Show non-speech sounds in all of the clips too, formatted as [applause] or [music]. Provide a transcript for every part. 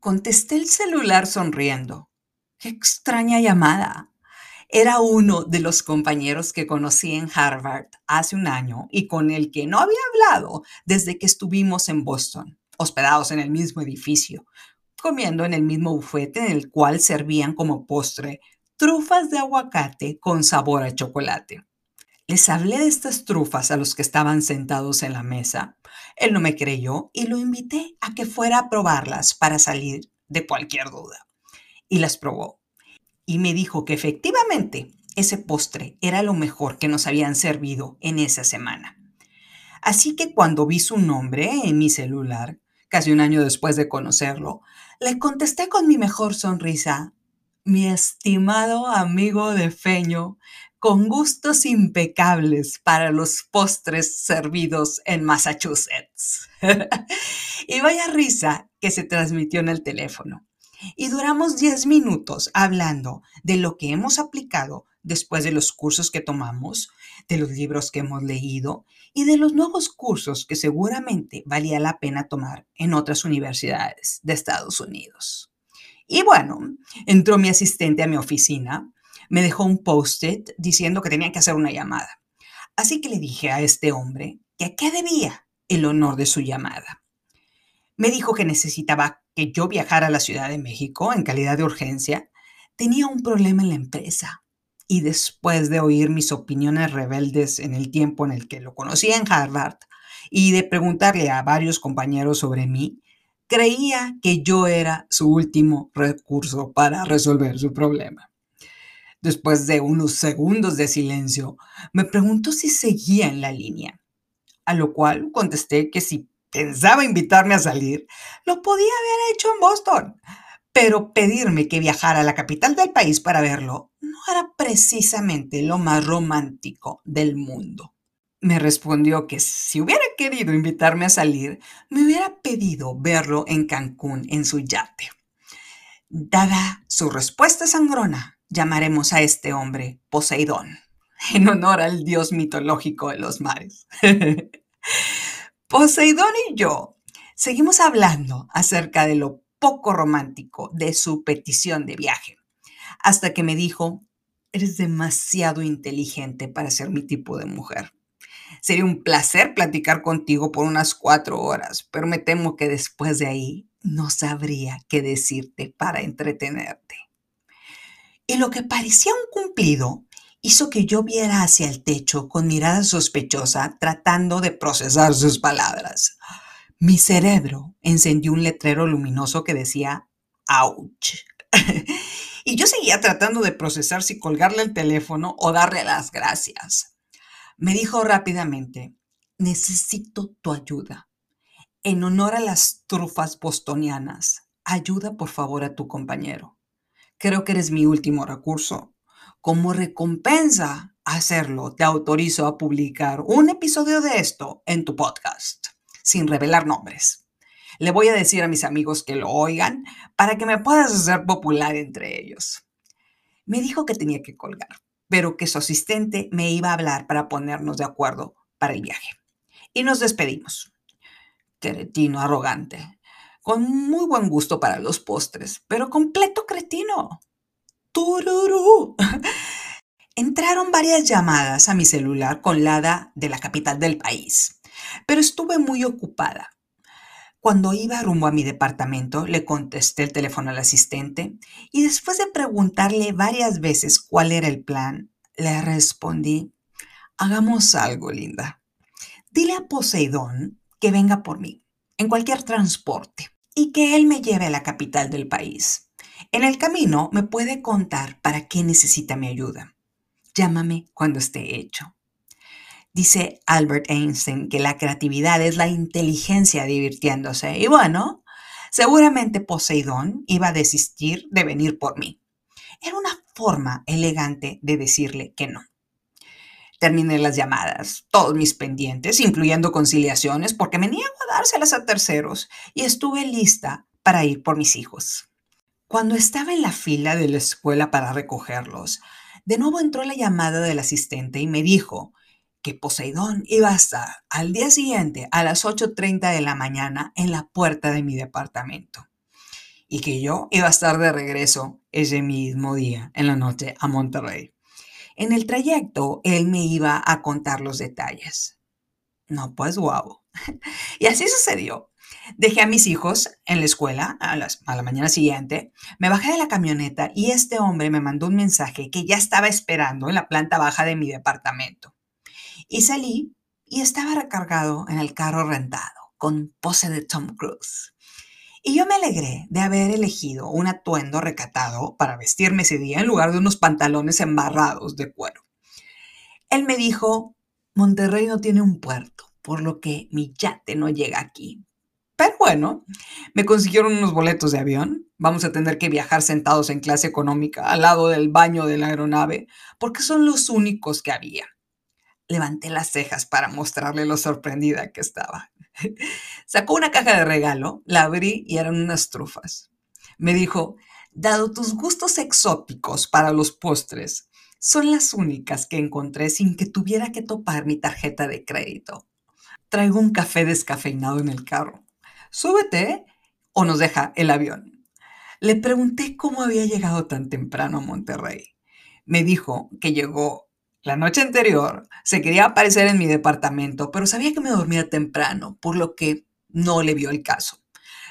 Contesté el celular sonriendo. ¡Qué extraña llamada! Era uno de los compañeros que conocí en Harvard hace un año y con el que no había hablado desde que estuvimos en Boston, hospedados en el mismo edificio, comiendo en el mismo bufete en el cual servían como postre trufas de aguacate con sabor a chocolate. Les hablé de estas trufas a los que estaban sentados en la mesa. Él no me creyó y lo invité a que fuera a probarlas para salir de cualquier duda. Y las probó. Y me dijo que efectivamente ese postre era lo mejor que nos habían servido en esa semana. Así que cuando vi su nombre en mi celular, casi un año después de conocerlo, le contesté con mi mejor sonrisa, mi estimado amigo de Feño, con gustos impecables para los postres servidos en Massachusetts. [laughs] y vaya risa que se transmitió en el teléfono. Y duramos 10 minutos hablando de lo que hemos aplicado después de los cursos que tomamos, de los libros que hemos leído y de los nuevos cursos que seguramente valía la pena tomar en otras universidades de Estados Unidos. Y bueno, entró mi asistente a mi oficina, me dejó un post-it diciendo que tenía que hacer una llamada. Así que le dije a este hombre que a qué debía el honor de su llamada. Me dijo que necesitaba que yo viajara a la Ciudad de México en calidad de urgencia. Tenía un problema en la empresa y después de oír mis opiniones rebeldes en el tiempo en el que lo conocí en Harvard y de preguntarle a varios compañeros sobre mí, creía que yo era su último recurso para resolver su problema. Después de unos segundos de silencio, me preguntó si seguía en la línea, a lo cual contesté que si pensaba invitarme a salir, lo podía haber hecho en Boston, pero pedirme que viajara a la capital del país para verlo no era precisamente lo más romántico del mundo me respondió que si hubiera querido invitarme a salir, me hubiera pedido verlo en Cancún en su yate. Dada su respuesta sangrona, llamaremos a este hombre Poseidón, [laughs] en honor al dios mitológico de los mares. [laughs] Poseidón y yo seguimos hablando acerca de lo poco romántico de su petición de viaje, hasta que me dijo, eres demasiado inteligente para ser mi tipo de mujer. Sería un placer platicar contigo por unas cuatro horas, pero me temo que después de ahí no sabría qué decirte para entretenerte. Y lo que parecía un cumplido hizo que yo viera hacia el techo con mirada sospechosa tratando de procesar sus palabras. Mi cerebro encendió un letrero luminoso que decía ¡Auch! [laughs] y yo seguía tratando de procesar si colgarle el teléfono o darle las gracias. Me dijo rápidamente, necesito tu ayuda. En honor a las trufas bostonianas, ayuda por favor a tu compañero. Creo que eres mi último recurso. Como recompensa hacerlo, te autorizo a publicar un episodio de esto en tu podcast, sin revelar nombres. Le voy a decir a mis amigos que lo oigan para que me puedas hacer popular entre ellos. Me dijo que tenía que colgar pero que su asistente me iba a hablar para ponernos de acuerdo para el viaje. Y nos despedimos. Cretino arrogante, con muy buen gusto para los postres, pero completo cretino. ¡Tururú! [laughs] Entraron varias llamadas a mi celular con Lada de la capital del país, pero estuve muy ocupada. Cuando iba rumbo a mi departamento, le contesté el teléfono al asistente y después de preguntarle varias veces cuál era el plan, le respondí, hagamos algo, linda. Dile a Poseidón que venga por mí, en cualquier transporte, y que él me lleve a la capital del país. En el camino me puede contar para qué necesita mi ayuda. Llámame cuando esté hecho. Dice Albert Einstein que la creatividad es la inteligencia divirtiéndose. Y bueno, seguramente Poseidón iba a desistir de venir por mí. Era una forma elegante de decirle que no. Terminé las llamadas, todos mis pendientes, incluyendo conciliaciones, porque me niego a dárselas a terceros, y estuve lista para ir por mis hijos. Cuando estaba en la fila de la escuela para recogerlos, de nuevo entró la llamada del asistente y me dijo que Poseidón iba a estar al día siguiente a las 8.30 de la mañana en la puerta de mi departamento. y que yo iba a estar de regreso ese mismo día, en la noche, a Monterrey. En el trayecto, él me iba a contar los detalles. No, pues guau. [laughs] Y así sucedió. Dejé a mis hijos en la escuela a, a, la mañana siguiente, me bajé de la camioneta y este hombre me mandó un mensaje que ya estaba esperando en la planta baja de mi departamento. Y salí y estaba recargado en el carro rentado, con pose de Tom Cruise. Y yo me alegré de haber elegido un atuendo recatado para vestirme ese día en lugar de unos pantalones embarrados de cuero. Él me dijo, Monterrey no tiene un puerto, por lo que mi yate no llega aquí. Pero bueno, me consiguieron unos boletos de avión. Vamos a tener que viajar sentados en clase económica al lado del baño de la aeronave, porque son los únicos que había. Levanté las cejas para mostrarle lo sorprendida que estaba. [laughs] Sacó una caja de regalo, la abrí y eran unas trufas. Me dijo, dado tus gustos exóticos para los postres, son las únicas que encontré sin que tuviera que topar mi tarjeta de crédito. Traigo un café descafeinado en el carro. Súbete o nos deja el avión. Le pregunté cómo había llegado tan temprano a Monterrey. Me dijo que llegó la noche anterior se quería aparecer en mi departamento, pero sabía que me dormía temprano, por lo que no le vio el caso.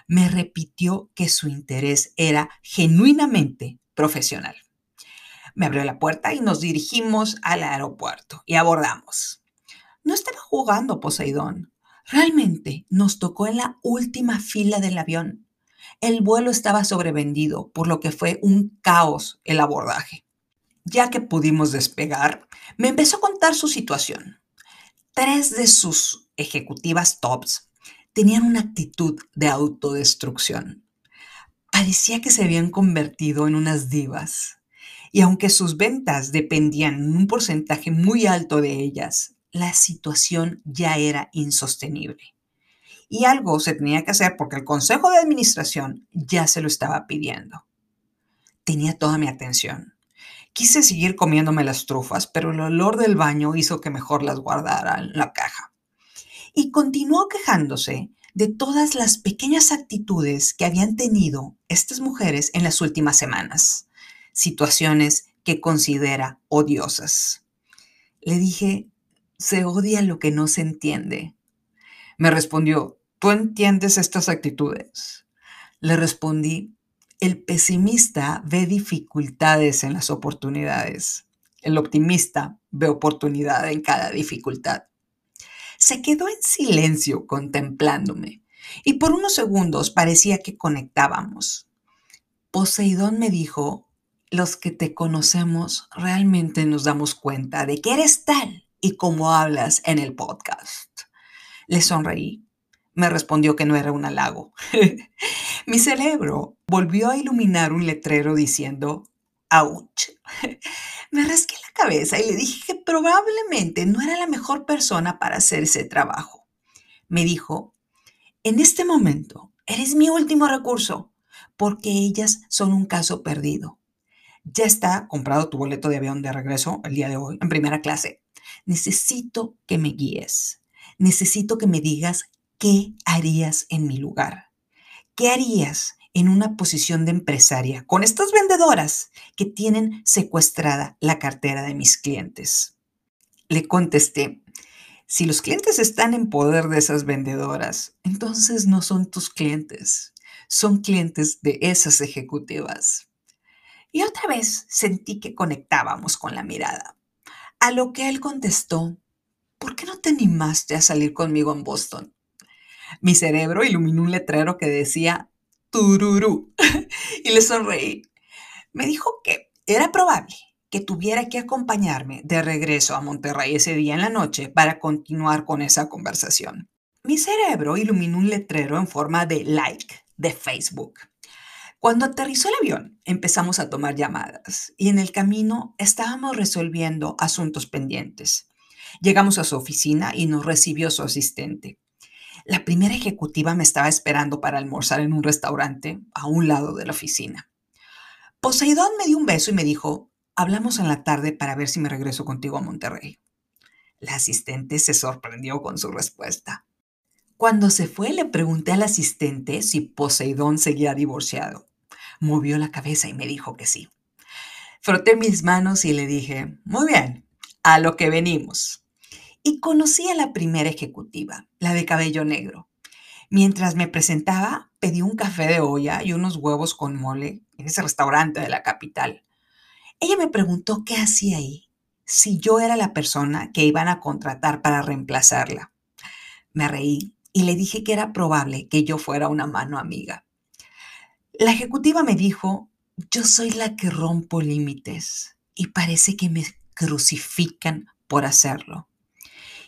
Me repitió que su interés era genuinamente profesional. Me abrió la puerta y nos dirigimos al aeropuerto y abordamos. No estaba jugando Poseidón. Realmente nos tocó en la última fila del avión. El vuelo estaba sobrevendido, por lo que fue un caos el abordaje. Ya que pudimos despegar, me empezó a contar su situación. Tres de sus ejecutivas tops tenían una actitud de autodestrucción. Parecía que se habían convertido en unas divas. Y aunque sus ventas dependían en un porcentaje muy alto de ellas, la situación ya era insostenible. Y algo se tenía que hacer porque el Consejo de Administración ya se lo estaba pidiendo. Tenía toda mi atención. Quise seguir comiéndome las trufas, pero el olor del baño hizo que mejor las guardara en la caja. Y continuó quejándose de todas las pequeñas actitudes que habían tenido estas mujeres en las últimas semanas, situaciones que considera odiosas. Le dije, se odia lo que no se entiende. Me respondió, ¿tú entiendes estas actitudes? Le respondí, el pesimista ve dificultades en las oportunidades. El optimista ve oportunidad en cada dificultad. Se quedó en silencio contemplándome y por unos segundos parecía que conectábamos. Poseidón me dijo, los que te conocemos realmente nos damos cuenta de que eres tal y como hablas en el podcast. Le sonreí me respondió que no era un halago. [laughs] Mi cerebro volvió a iluminar un letrero diciendo, ¡auch! [laughs] Me rasqué la cabeza y le dije que probablemente no era la mejor persona para hacer ese trabajo. Me dijo, en este momento eres mi último recurso, porque ellas son un caso perdido. Ya está comprado tu boleto de avión de regreso el día de hoy en primera clase. Necesito que me guíes. Necesito que me digas ¿qué harías en mi lugar? ¿Qué harías en una posición de empresaria con estas vendedoras que tienen secuestrada la cartera de mis clientes? Le contesté, si los clientes están en poder de esas vendedoras, entonces no son tus clientes, son clientes de esas ejecutivas. Y otra vez sentí que conectábamos con la mirada. A lo que él contestó, ¿por qué no te animaste a salir conmigo en Boston? Mi cerebro iluminó un letrero que decía Tururú [laughs] y le sonreí. Me dijo que era probable que tuviera que acompañarme de regreso a Monterrey ese día en la noche para continuar con esa conversación. Mi cerebro iluminó un letrero en forma de like de Facebook. Cuando aterrizó el avión, empezamos a tomar llamadas y en el camino estábamos resolviendo asuntos pendientes. Llegamos a su oficina y nos recibió su asistente. La primera ejecutiva me estaba esperando para almorzar en un restaurante a un lado de la oficina. Poseidón me dio un beso y me dijo, hablamos en la tarde para ver si me regreso contigo a Monterrey. La asistente se sorprendió con su respuesta. Cuando se fue le pregunté al asistente si Poseidón seguía divorciado. Movió la cabeza y me dijo que sí. Froté mis manos y le dije, muy bien, a lo que venimos. Y conocí a la primera ejecutiva, la de cabello negro. Mientras me presentaba, pedí un café de olla y unos huevos con mole en ese restaurante de la capital. Ella me preguntó qué hacía ahí, si yo era la persona que iban a contratar para reemplazarla. Me reí y le dije que era probable que yo fuera una mano amiga. La ejecutiva me dijo, yo soy la que rompo límites y parece que me crucifican por hacerlo.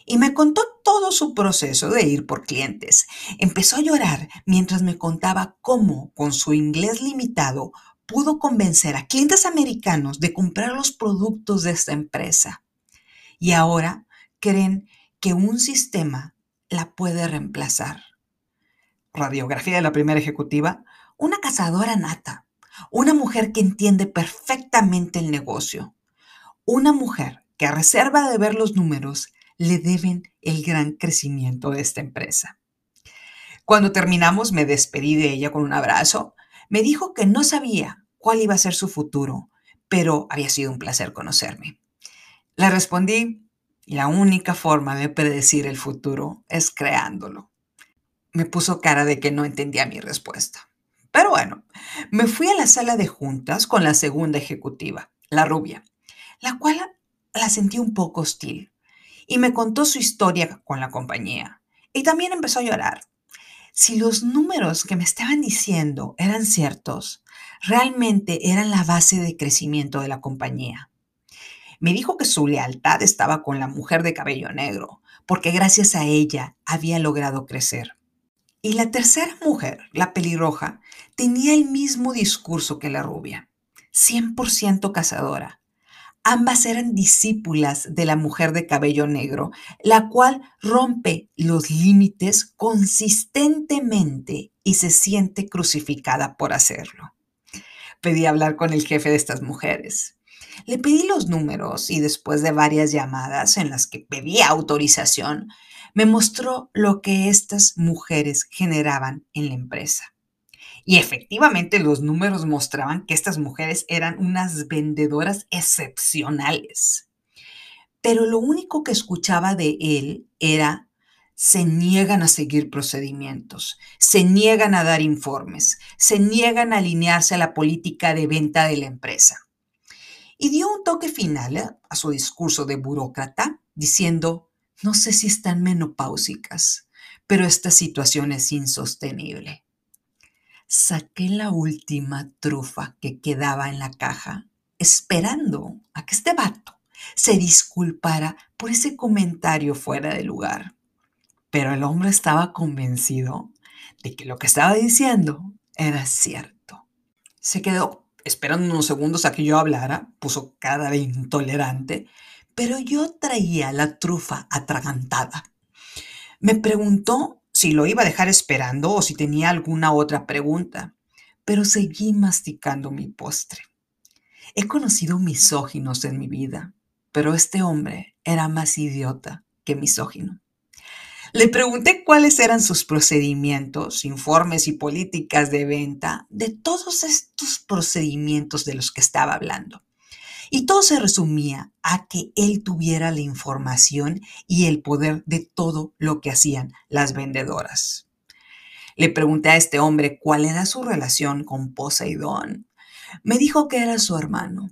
Y me contó todo su proceso de ir por clientes. Empezó a llorar mientras me contaba cómo, con su inglés limitado, pudo convencer a clientes americanos de comprar los productos de esta empresa. Y ahora creen que un sistema la puede reemplazar. Radiografía de la primera ejecutiva, una cazadora nata, una mujer que entiende perfectamente el negocio, una mujer que a reserva de ver los números le deben el gran crecimiento de esta empresa. Cuando terminamos me despedí de ella con un abrazo. Me dijo que no sabía cuál iba a ser su futuro, pero había sido un placer conocerme. Le respondí la única forma de predecir el futuro es creándolo. Me puso cara de que no entendía mi respuesta. Pero bueno, me fui a la sala de juntas con la segunda ejecutiva, la rubia, la cual la sentí un poco hostil y me contó su historia con la compañía. Y también empezó a llorar. Si los números que me estaban diciendo eran ciertos, realmente eran la base de crecimiento de la compañía. Me dijo que su lealtad estaba con la mujer de cabello negro, porque gracias a ella había logrado crecer. Y la tercera mujer, la pelirroja, tenía el mismo discurso que la rubia, 100% cazadora. Ambas eran discípulas de la mujer de cabello negro, la cual rompe los límites consistentemente y se siente crucificada por hacerlo. Pedí hablar con el jefe de estas mujeres. Le pedí los números y después de varias llamadas en las que pedía autorización, me mostró lo que estas mujeres generaban en la empresa. Y efectivamente los números mostraban que estas mujeres eran unas vendedoras excepcionales. Pero lo único que escuchaba de él era, se niegan a seguir procedimientos, se niegan a dar informes, se niegan a alinearse a la política de venta de la empresa y dio un toque final ¿eh? a su discurso de burócrata, diciendo, no sé si están menopáusicas, pero esta situación es insostenible. Saqué la última trufa que quedaba en la caja, esperando a que este vato se disculpara por ese comentario fuera de lugar. Pero el hombre estaba convencido de que lo que estaba diciendo era cierto. Se quedó esperando unos segundos a que yo hablara, puso cara de intolerante, pero yo traía la trufa atragantada. Me preguntó si lo iba a dejar esperando o si tenía alguna otra pregunta, pero seguí masticando mi postre. He conocido misóginos en mi vida, pero este hombre era más idiota que misógino. Le pregunté cuáles eran sus procedimientos, informes y políticas de venta de todos estos procedimientos de los que estaba hablando. Y todo se resumía a que él tuviera la información y el poder de todo lo que hacían las vendedoras. Le pregunté a este hombre cuál era su relación con Poseidón. Me dijo que era su hermano.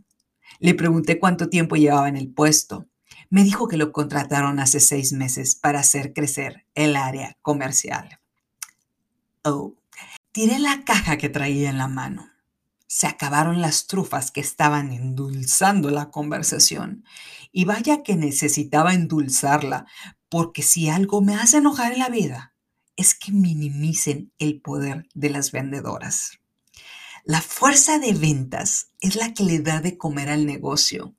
Le pregunté cuánto tiempo llevaba en el puesto me dijo que lo contrataron hace seis meses para hacer crecer el área comercial. Oh, tiré la caja que traía en la mano. Se acabaron las trufas que estaban endulzando la conversación. Y vaya que necesitaba endulzarla, porque si algo me hace enojar en la vida, es que minimicen el poder de las vendedoras. La fuerza de ventas es la que le da de comer al negocio.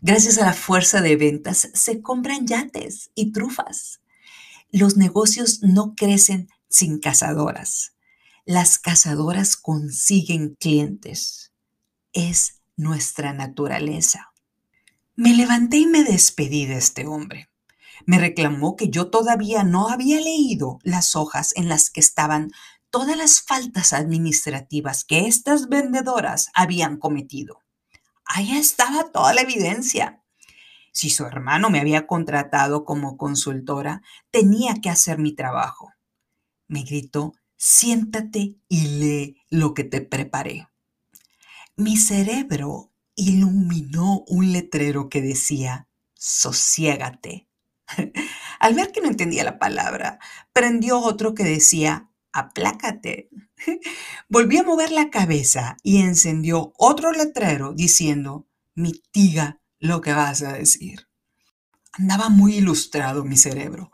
Gracias a la fuerza de ventas se compran yates y trufas. Los negocios no crecen sin cazadoras. Las cazadoras consiguen clientes. Es nuestra naturaleza. Me levanté y me despedí de este hombre. Me reclamó que yo todavía no había leído las hojas en las que estaban todas las faltas administrativas que estas vendedoras habían cometido. Ahí estaba toda la evidencia. Si su hermano me había contratado como consultora, tenía que hacer mi trabajo. Me gritó, siéntate y lee lo que te preparé. Mi cerebro iluminó un letrero que decía, sosiégate. [laughs] Al ver que no entendía la palabra, prendió otro que decía, aplácate. [laughs] Volví a mover la cabeza y encendió otro letrero diciendo, mitiga lo que vas a decir. Andaba muy ilustrado mi cerebro.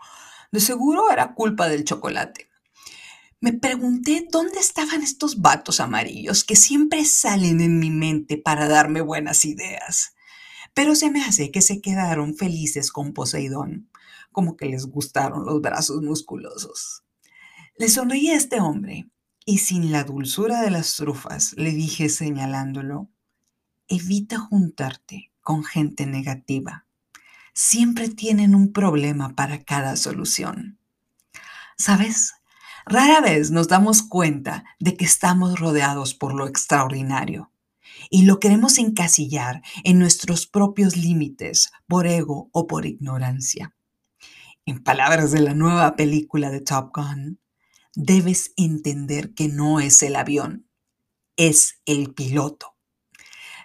De seguro era culpa del chocolate. Me pregunté dónde estaban estos vatos amarillos que siempre salen en mi mente para darme buenas ideas. Pero se me hace que se quedaron felices con Poseidón, como que les gustaron los brazos musculosos. Le sonreí a este hombre y sin la dulzura de las trufas le dije señalándolo, evita juntarte con gente negativa. Siempre tienen un problema para cada solución. ¿Sabes? Rara vez nos damos cuenta de que estamos rodeados por lo extraordinario y lo queremos encasillar en nuestros propios límites por ego o por ignorancia. En palabras de la nueva película de Top Gun, debes entender que no es el avión, es el piloto.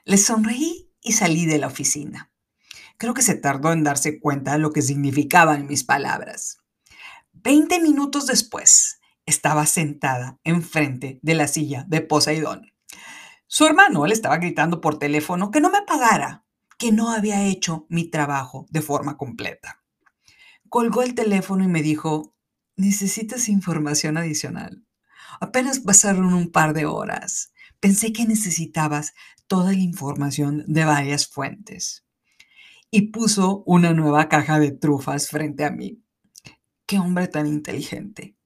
Le sonreí y salí de la oficina. Creo que se tardó en darse cuenta de lo que significaban mis palabras. Veinte minutos después, estaba sentada enfrente de la silla de Poseidón. Su hermano le estaba gritando por teléfono que no me pagara, que no había hecho mi trabajo de forma completa. Colgó el teléfono y me dijo, necesitas información adicional. Apenas pasaron un par de horas. Pensé que necesitabas toda la información de varias fuentes. Y puso una nueva caja de trufas frente a mí. Qué hombre tan inteligente.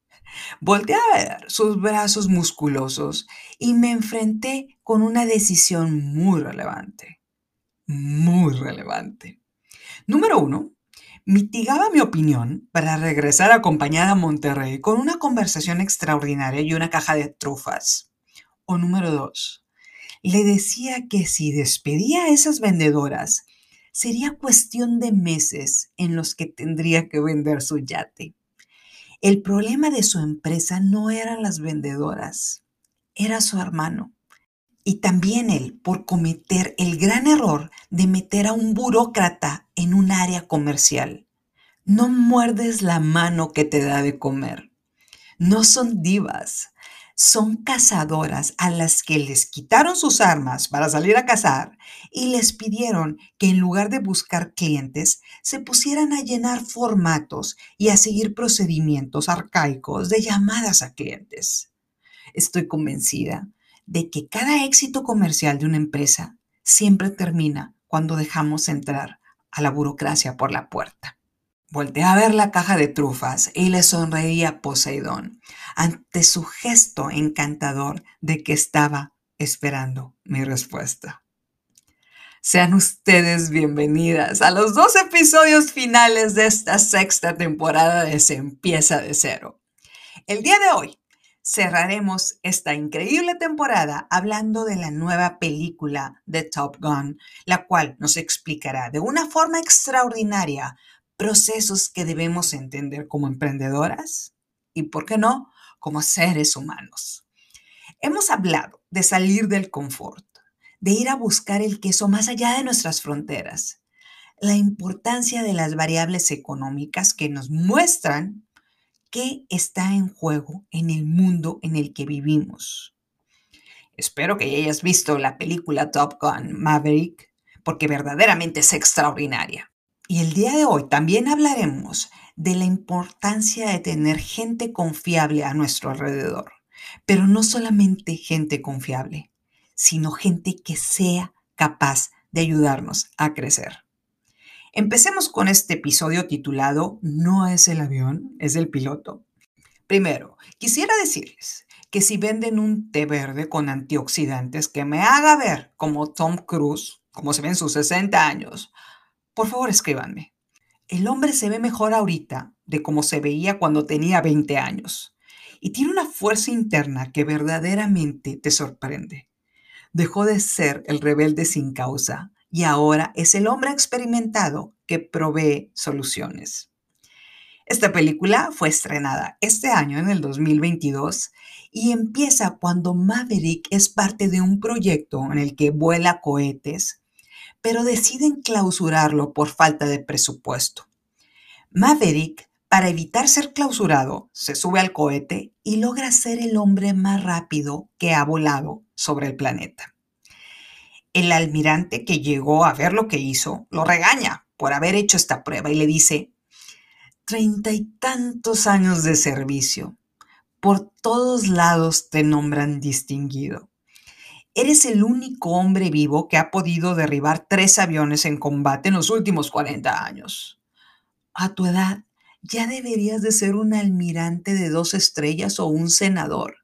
Volté a ver sus brazos musculosos y me enfrenté con una decisión muy relevante. Muy relevante. Número uno, mitigaba mi opinión para regresar acompañada a Monterrey con una conversación extraordinaria y una caja de trufas. O número dos, le decía que si despedía a esas vendedoras, sería cuestión de meses en los que tendría que vender su yate. El problema de su empresa no eran las vendedoras, era su hermano. Y también él por cometer el gran error de meter a un burócrata en un área comercial. No muerdes la mano que te da de comer. No son divas, son cazadoras a las que les quitaron sus armas para salir a cazar y les pidieron que en lugar de buscar clientes se pusieran a llenar formatos y a seguir procedimientos arcaicos de llamadas a clientes. Estoy convencida de que cada éxito comercial de una empresa siempre termina cuando dejamos entrar a la burocracia por la puerta. Volté a ver la caja de trufas y le sonreí a Poseidón ante su gesto encantador de que estaba esperando mi respuesta. Sean ustedes bienvenidas a los dos episodios finales de esta sexta temporada de Se empieza de cero. El día de hoy cerraremos esta increíble temporada hablando de la nueva película de Top Gun, la cual nos explicará de una forma extraordinaria procesos que debemos entender como emprendedoras y, ¿por qué no?, como seres humanos. Hemos hablado de salir del confort, de ir a buscar el queso más allá de nuestras fronteras, la importancia de las variables económicas que nos muestran qué está en juego en el mundo en el que vivimos. Espero que hayas visto la película Top Gun Maverick, porque verdaderamente es extraordinaria. Y el día de hoy también hablaremos de la importancia de tener gente confiable a nuestro alrededor, pero no solamente gente confiable, sino gente que sea capaz de ayudarnos a crecer. Empecemos con este episodio titulado No es el avión, es el piloto. Primero, quisiera decirles que si venden un té verde con antioxidantes que me haga ver como Tom Cruise, como se ve en sus 60 años, por favor, escríbanme. El hombre se ve mejor ahorita de como se veía cuando tenía 20 años. y tiene una fuerza interna que verdaderamente te sorprende. Dejó de ser el rebelde sin causa y ahora es el hombre experimentado que provee soluciones. Esta película fue estrenada este año, en el 2022, y empieza cuando Maverick es parte de un proyecto en el que vuela cohetes, pero deciden clausurarlo por falta de presupuesto. Maverick, para evitar ser clausurado, se sube al cohete y logra ser el hombre más rápido que ha volado sobre el planeta. El almirante que llegó a ver lo que hizo lo regaña por haber hecho esta prueba y le dice, treinta y tantos años de servicio, por todos lados te nombran distinguido. Eres el único hombre vivo que ha podido derribar tres aviones en combate en los últimos 40 años. A tu edad ya deberías de ser un almirante de dos estrellas o un senador,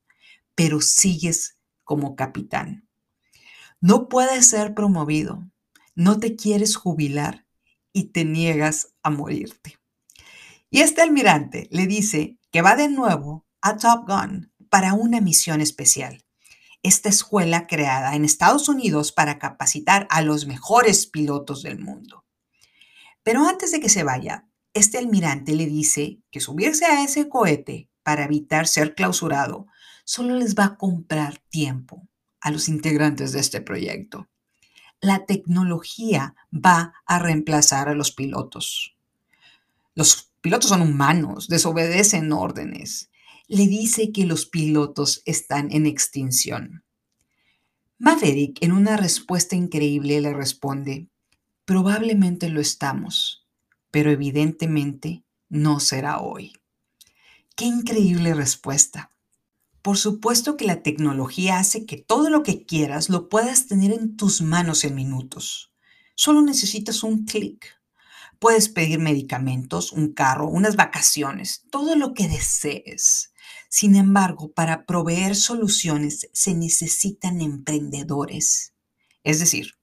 pero sigues como capitán. No puedes ser promovido, no te quieres jubilar y te niegas a morirte. Y este almirante le dice que va de nuevo a Top Gun para una misión especial. Esta escuela creada en Estados Unidos para capacitar a los mejores pilotos del mundo. Pero antes de que se vaya, este almirante le dice que subirse a ese cohete para evitar ser clausurado solo les va a comprar tiempo a los integrantes de este proyecto. La tecnología va a reemplazar a los pilotos. Los pilotos son humanos, desobedecen órdenes le dice que los pilotos están en extinción. Maverick, en una respuesta increíble, le responde, probablemente lo estamos, pero evidentemente no será hoy. Qué increíble respuesta. Por supuesto que la tecnología hace que todo lo que quieras lo puedas tener en tus manos en minutos. Solo necesitas un clic. Puedes pedir medicamentos, un carro, unas vacaciones, todo lo que desees. Sin embargo, para proveer soluciones se necesitan emprendedores. Es decir,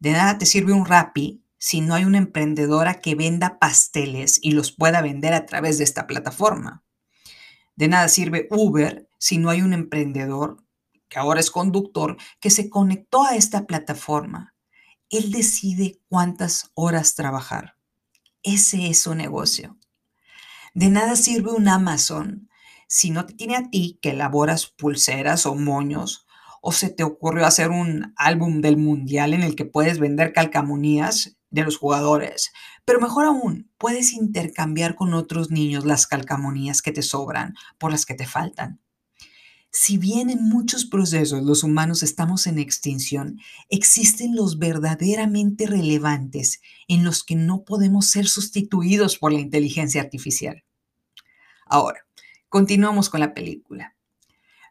de nada te sirve un Rappi si no hay una emprendedora que venda pasteles y los pueda vender a través de esta plataforma. De nada sirve Uber si no hay un emprendedor, que ahora es conductor, que se conectó a esta plataforma. Él decide cuántas horas trabajar. Ese es su negocio. De nada sirve un Amazon si no te tiene a ti que elaboras pulseras o moños, o se te ocurrió hacer un álbum del mundial en el que puedes vender calcamonías de los jugadores, pero mejor aún, puedes intercambiar con otros niños las calcamonías que te sobran por las que te faltan. Si bien en muchos procesos los humanos estamos en extinción, existen los verdaderamente relevantes en los que no podemos ser sustituidos por la inteligencia artificial. Ahora, Continuamos con la película.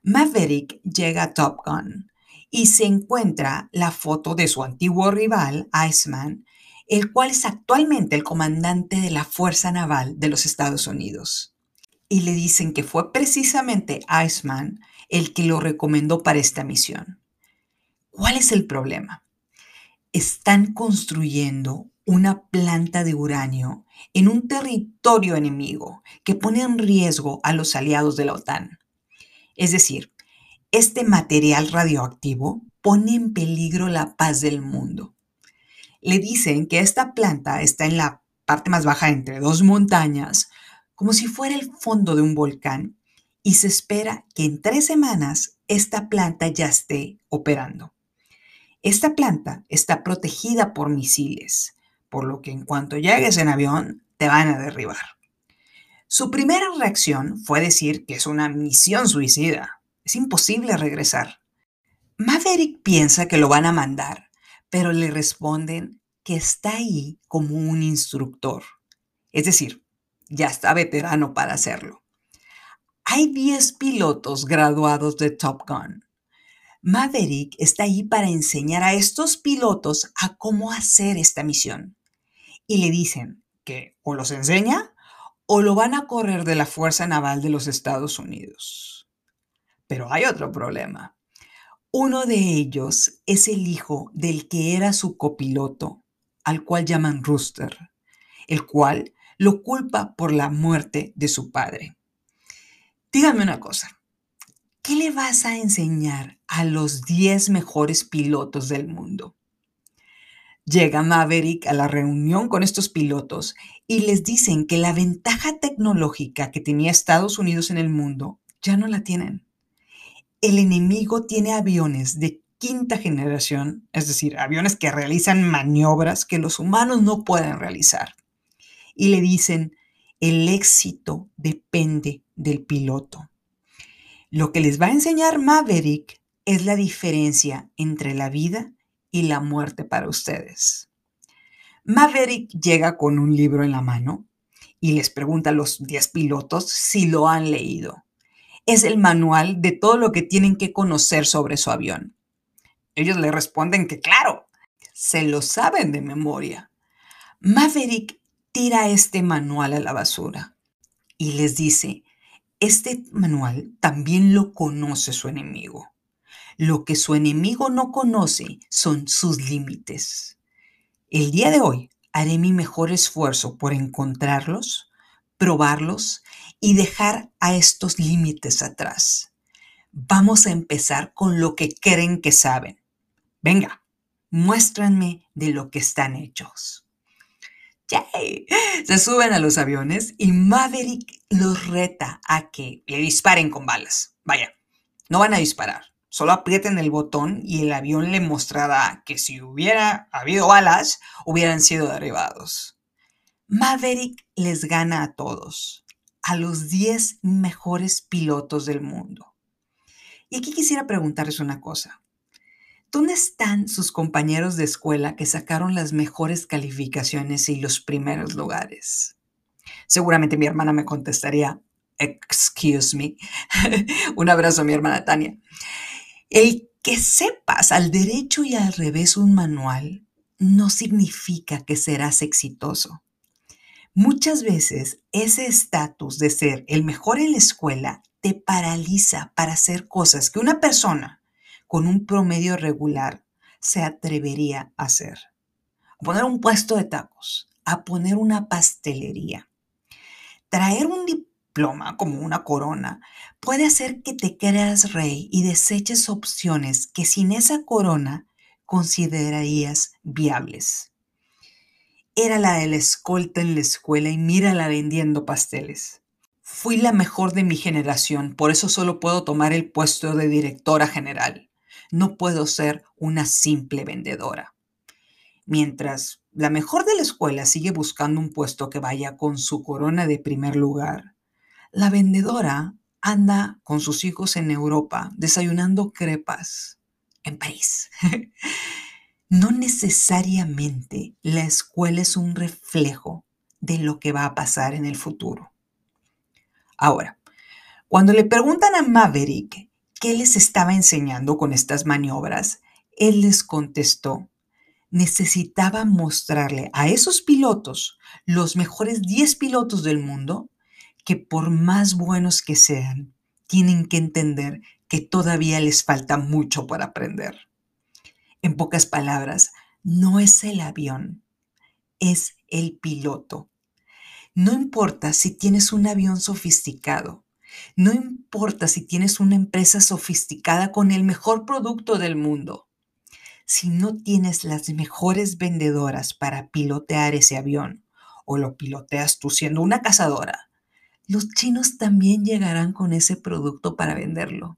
Maverick llega a Top Gun y se encuentra la foto de su antiguo rival, Iceman, el cual es actualmente el comandante de la Fuerza Naval de los Estados Unidos. Y le dicen que fue precisamente Iceman el que lo recomendó para esta misión. ¿Cuál es el problema? Están construyendo una planta de uranio en un territorio enemigo que pone en riesgo a los aliados de la OTAN. Es decir, este material radioactivo pone en peligro la paz del mundo. Le dicen que esta planta está en la parte más baja entre dos montañas, como si fuera el fondo de un volcán, y se espera que en tres semanas esta planta ya esté operando. Esta planta está protegida por misiles, por lo que en cuanto llegues en avión te van a derribar. Su primera reacción fue decir que es una misión suicida. Es imposible regresar. Maverick piensa que lo van a mandar, pero le responden que está ahí como un instructor. Es decir, ya está veterano para hacerlo. Hay 10 pilotos graduados de Top Gun. Maverick está ahí para enseñar a estos pilotos a cómo hacer esta misión y le dicen que o los enseña o lo van a correr de la Fuerza Naval de los Estados Unidos. Pero hay otro problema. Uno de ellos es el hijo del que era su copiloto, al cual llaman Rooster, el cual lo culpa por la muerte de su padre. Dígame una cosa. ¿Qué le vas a enseñar a los 10 mejores pilotos del mundo? Llega Maverick a la reunión con estos pilotos y les dicen que la ventaja tecnológica que tenía Estados Unidos en el mundo ya no la tienen. El enemigo tiene aviones de quinta generación, es decir, aviones que realizan maniobras que los humanos no pueden realizar. Y le dicen, el éxito depende del piloto. Lo que les va a enseñar Maverick es la diferencia entre la vida y la muerte para ustedes. Maverick llega con un libro en la mano y les pregunta a los 10 pilotos si lo han leído. Es el manual de todo lo que tienen que conocer sobre su avión. Ellos le responden que claro, se lo saben de memoria. Maverick tira este manual a la basura y les dice, este manual también lo conoce su enemigo. Lo que su enemigo no conoce son sus límites. El día de hoy haré mi mejor esfuerzo por encontrarlos, probarlos y dejar a estos límites atrás. Vamos a empezar con lo que creen que saben. Venga, muéstranme de lo que están hechos. ¡Yay! Se suben a los aviones y Maverick los reta a que le disparen con balas. Vaya, no van a disparar. Solo aprieten el botón y el avión le mostrará que si hubiera habido balas, hubieran sido derribados. Maverick les gana a todos, a los 10 mejores pilotos del mundo. Y aquí quisiera preguntarles una cosa. ¿Dónde están sus compañeros de escuela que sacaron las mejores calificaciones y los primeros lugares? Seguramente mi hermana me contestaría, excuse me. [laughs] Un abrazo a mi hermana Tania. El que sepas al derecho y al revés un manual no significa que serás exitoso. Muchas veces ese estatus de ser el mejor en la escuela te paraliza para hacer cosas que una persona con un promedio regular se atrevería a hacer. Poner un puesto de tacos, a poner una pastelería. Traer un diploma como una corona puede hacer que te creas rey y deseches opciones que sin esa corona considerarías viables. Era la de la escolta en la escuela y mírala vendiendo pasteles. Fui la mejor de mi generación, por eso solo puedo tomar el puesto de directora general no puedo ser una simple vendedora. Mientras la mejor de la escuela sigue buscando un puesto que vaya con su corona de primer lugar, la vendedora anda con sus hijos en Europa desayunando crepas en París. [laughs] no necesariamente la escuela es un reflejo de lo que va a pasar en el futuro. Ahora, cuando le preguntan a Maverick qué les estaba enseñando con estas maniobras, él les contestó, necesitaba mostrarle a esos pilotos, los mejores 10 pilotos del mundo, que por más buenos que sean, tienen que entender que todavía les falta mucho por aprender. En pocas palabras, no es el avión, es el piloto. No importa si tienes un avión sofisticado, no importa si tienes una empresa sofisticada con el mejor producto del mundo. Si no tienes las mejores vendedoras para pilotear ese avión o lo piloteas tú siendo una cazadora, los chinos también llegarán con ese producto para venderlo.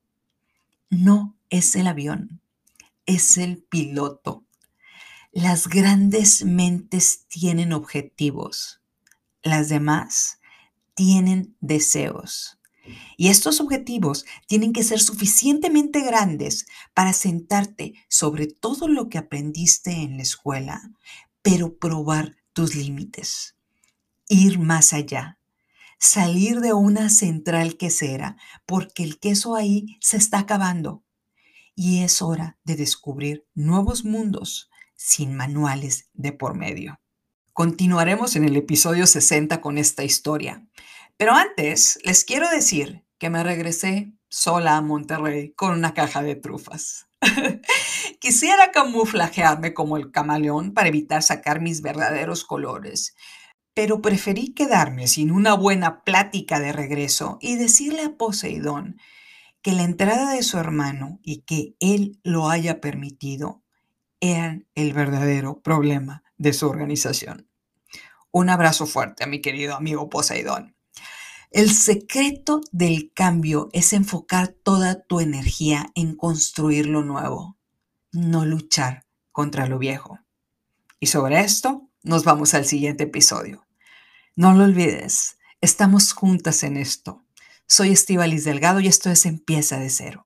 No es el avión, es el piloto. Las grandes mentes tienen objetivos, las demás tienen deseos. Y estos objetivos tienen que ser suficientemente grandes para sentarte sobre todo lo que aprendiste en la escuela, pero probar tus límites, ir más allá, salir de una central quesera, porque el queso ahí se está acabando. Y es hora de descubrir nuevos mundos sin manuales de por medio. Continuaremos en el episodio 60 con esta historia, pero antes, les quiero decir que me regresé sola a Monterrey con una caja de trufas. [laughs] Quisiera camuflajearme como el camaleón para evitar sacar mis verdaderos colores, pero preferí quedarme sin una buena plática de regreso y decirle a Poseidón que la entrada de su hermano y que él lo haya permitido eran el verdadero problema de su organización. Un abrazo fuerte a mi querido amigo Poseidón. El secreto del cambio es enfocar toda tu energía en construir lo nuevo, no luchar contra lo viejo. Y sobre esto nos vamos al siguiente episodio. No lo olvides, estamos juntas en esto. Soy Estivalis Delgado y esto es Empieza de cero.